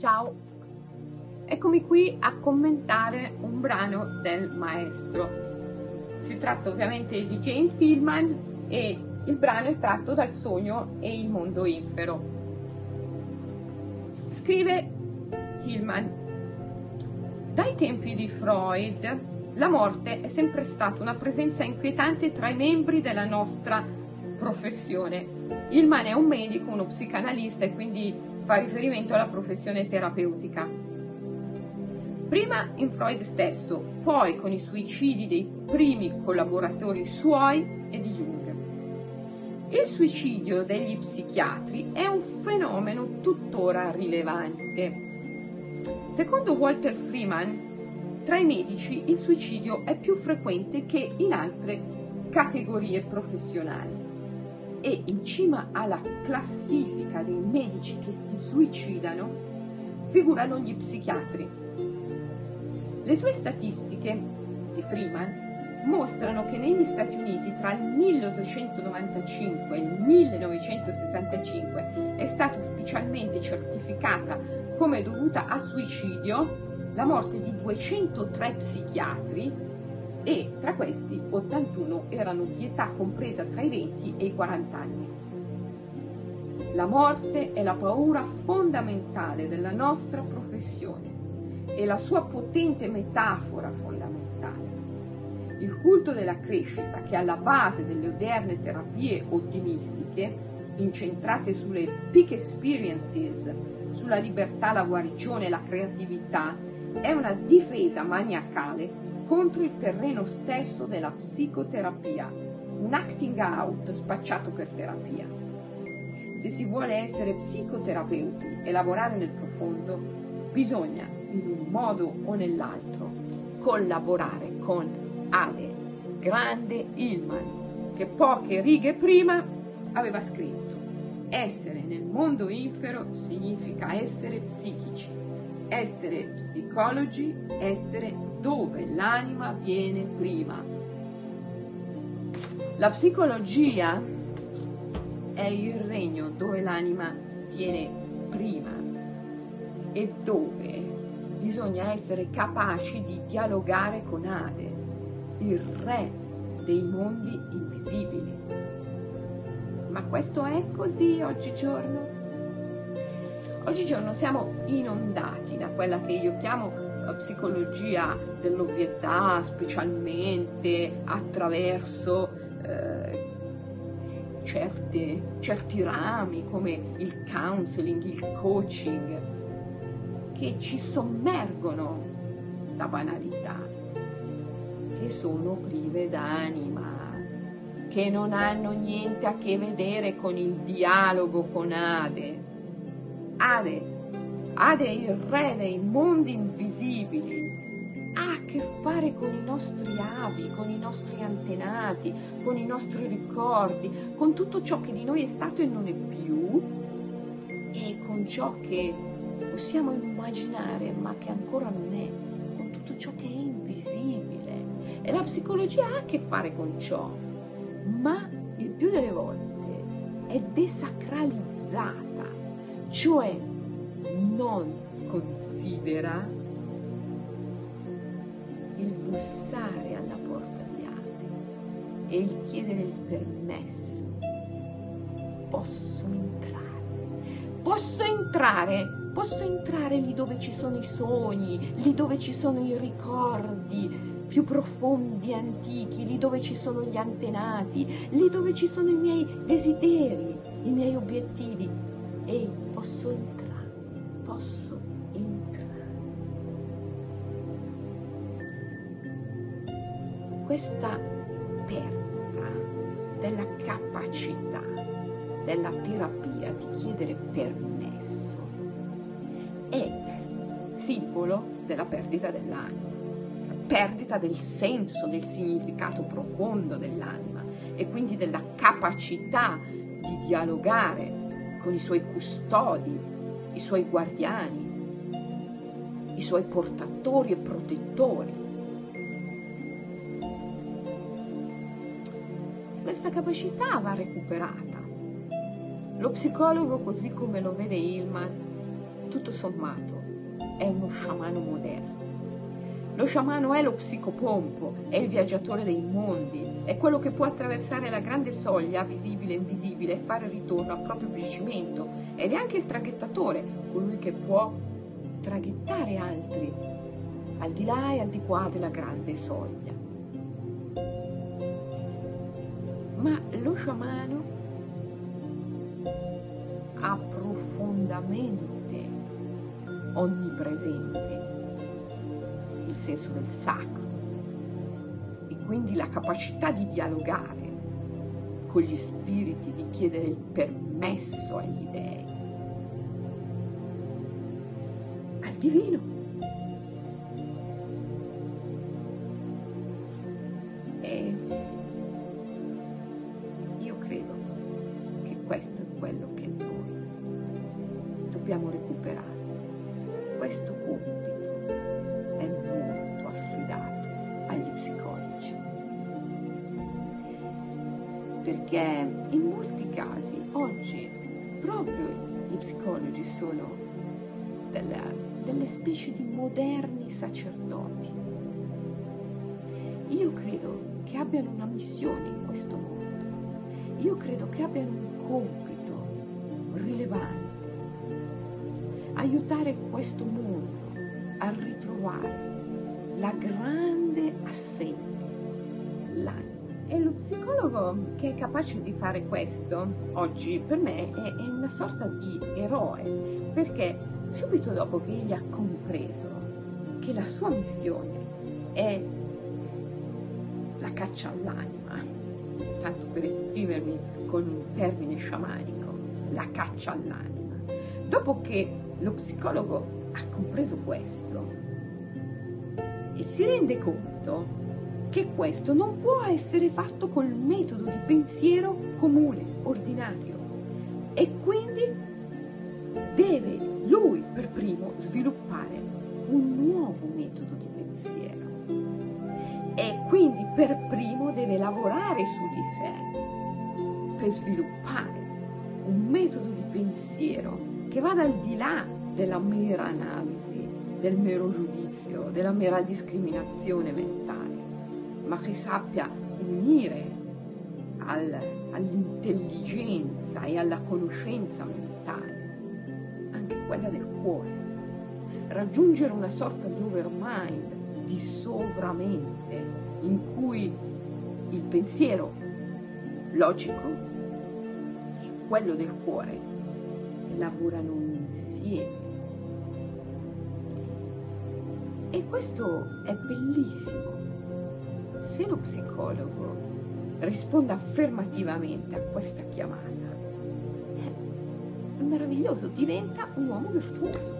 Ciao! Eccomi qui a commentare un brano del maestro. Si tratta ovviamente di James Hillman e il brano è tratto dal sogno e il mondo infero. Scrive Hillman, dai tempi di Freud la morte è sempre stata una presenza inquietante tra i membri della nostra professione. Hillman è un medico, uno psicanalista e quindi fa riferimento alla professione terapeutica. Prima in Freud stesso, poi con i suicidi dei primi collaboratori suoi e di Jung. Il suicidio degli psichiatri è un fenomeno tuttora rilevante. Secondo Walter Freeman, tra i medici il suicidio è più frequente che in altre categorie professionali e in cima alla classifica dei medici che si suicidano figurano gli psichiatri. Le sue statistiche di Freeman mostrano che negli Stati Uniti tra il 1895 e il 1965 è stata ufficialmente certificata come dovuta a suicidio la morte di 203 psichiatri e tra questi 81 erano di età compresa tra i 20 e i 40 anni. La morte è la paura fondamentale della nostra professione e la sua potente metafora fondamentale. Il culto della crescita che è alla base delle odierne terapie ottimistiche, incentrate sulle peak experiences, sulla libertà, la guarigione e la creatività, è una difesa maniacale contro il terreno stesso della psicoterapia, un acting out spacciato per terapia. Se si vuole essere psicoterapeuti e lavorare nel profondo, bisogna, in un modo o nell'altro, collaborare con Ade, grande Ilman, che poche righe prima aveva scritto essere nel mondo infero significa essere psichici, essere psicologi, essere dove l'anima viene prima. La psicologia è il regno dove l'anima viene prima e dove bisogna essere capaci di dialogare con Ade, il re dei mondi invisibili. Ma questo è così oggigiorno? Oggigiorno siamo inondati da quella che io chiamo psicologia dell'ovvietà, specialmente attraverso eh, certe, certi rami come il counseling, il coaching, che ci sommergono da banalità, che sono prive d'anima, che non hanno niente a che vedere con il dialogo con Ade. Ade È il re dei mondi invisibili, ha a che fare con i nostri avi, con i nostri antenati, con i nostri ricordi, con tutto ciò che di noi è stato e non è più e con ciò che possiamo immaginare ma che ancora non è, con tutto ciò che è invisibile. E la psicologia ha a che fare con ciò, ma il più delle volte è desacralizzata, cioè non considera il bussare alla porta di altri e il chiedere il permesso. Posso entrare, posso entrare, posso entrare lì dove ci sono i sogni, lì dove ci sono i ricordi più profondi e antichi, lì dove ci sono gli antenati, lì dove ci sono i miei desideri, i miei obiettivi. E posso entrare posso entrare. Questa perdita della capacità della terapia di chiedere permesso è simbolo della perdita dell'anima, perdita del senso, del significato profondo dell'anima e quindi della capacità di dialogare con i suoi custodi, i suoi guardiani, i suoi portatori e protettori. Questa capacità va recuperata. Lo psicologo, così come lo vede Ilman, tutto sommato, è uno sciamano moderno. Lo sciamano è lo psicopompo, è il viaggiatore dei mondi, è quello che può attraversare la grande soglia visibile e invisibile e fare ritorno al proprio piacimento ed è anche il traghettatore, colui che può traghettare altri al di là e al di qua della grande soglia. Ma lo sciamano ha profondamente onnipresente senso del sacro e quindi la capacità di dialogare con gli spiriti, di chiedere il permesso agli dei, al divino. Perché in molti casi oggi proprio gli psicologi sono delle, delle specie di moderni sacerdoti. Io credo che abbiano una missione in questo mondo. Io credo che abbiano un compito rilevante. Aiutare questo mondo a ritrovare la grande assente, l'anima. Lo psicologo che è capace di fare questo oggi per me è, è una sorta di eroe, perché subito dopo che egli ha compreso che la sua missione è la caccia all'anima, tanto per esprimermi con un termine sciamanico, la caccia all'anima. Dopo che lo psicologo ha compreso questo e si rende conto che questo non può essere fatto col metodo di pensiero comune, ordinario, e quindi deve lui per primo sviluppare un nuovo metodo di pensiero. E quindi per primo deve lavorare su di sé per sviluppare un metodo di pensiero che vada al di là della mera analisi, del mero giudizio, della mera discriminazione mentale, ma che sappia unire al, all'intelligenza e alla conoscenza mentale, anche quella del cuore, raggiungere una sorta di overmind, di sovramente, in cui il pensiero logico e quello del cuore lavorano insieme. E questo è bellissimo. Se lo psicologo risponde affermativamente a questa chiamata, è meraviglioso, diventa un uomo virtuoso.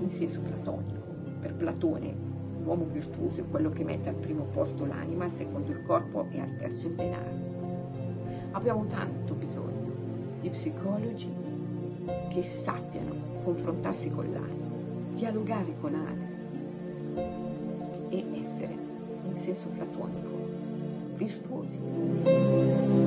In senso platonico, per Platone, l'uomo virtuoso è quello che mette al primo posto l'anima, al secondo il corpo e al terzo il denaro. Abbiamo tanto bisogno di psicologi che sappiano confrontarsi con l'anima, dialogare con altri e essere, in senso platonico, virtuosi.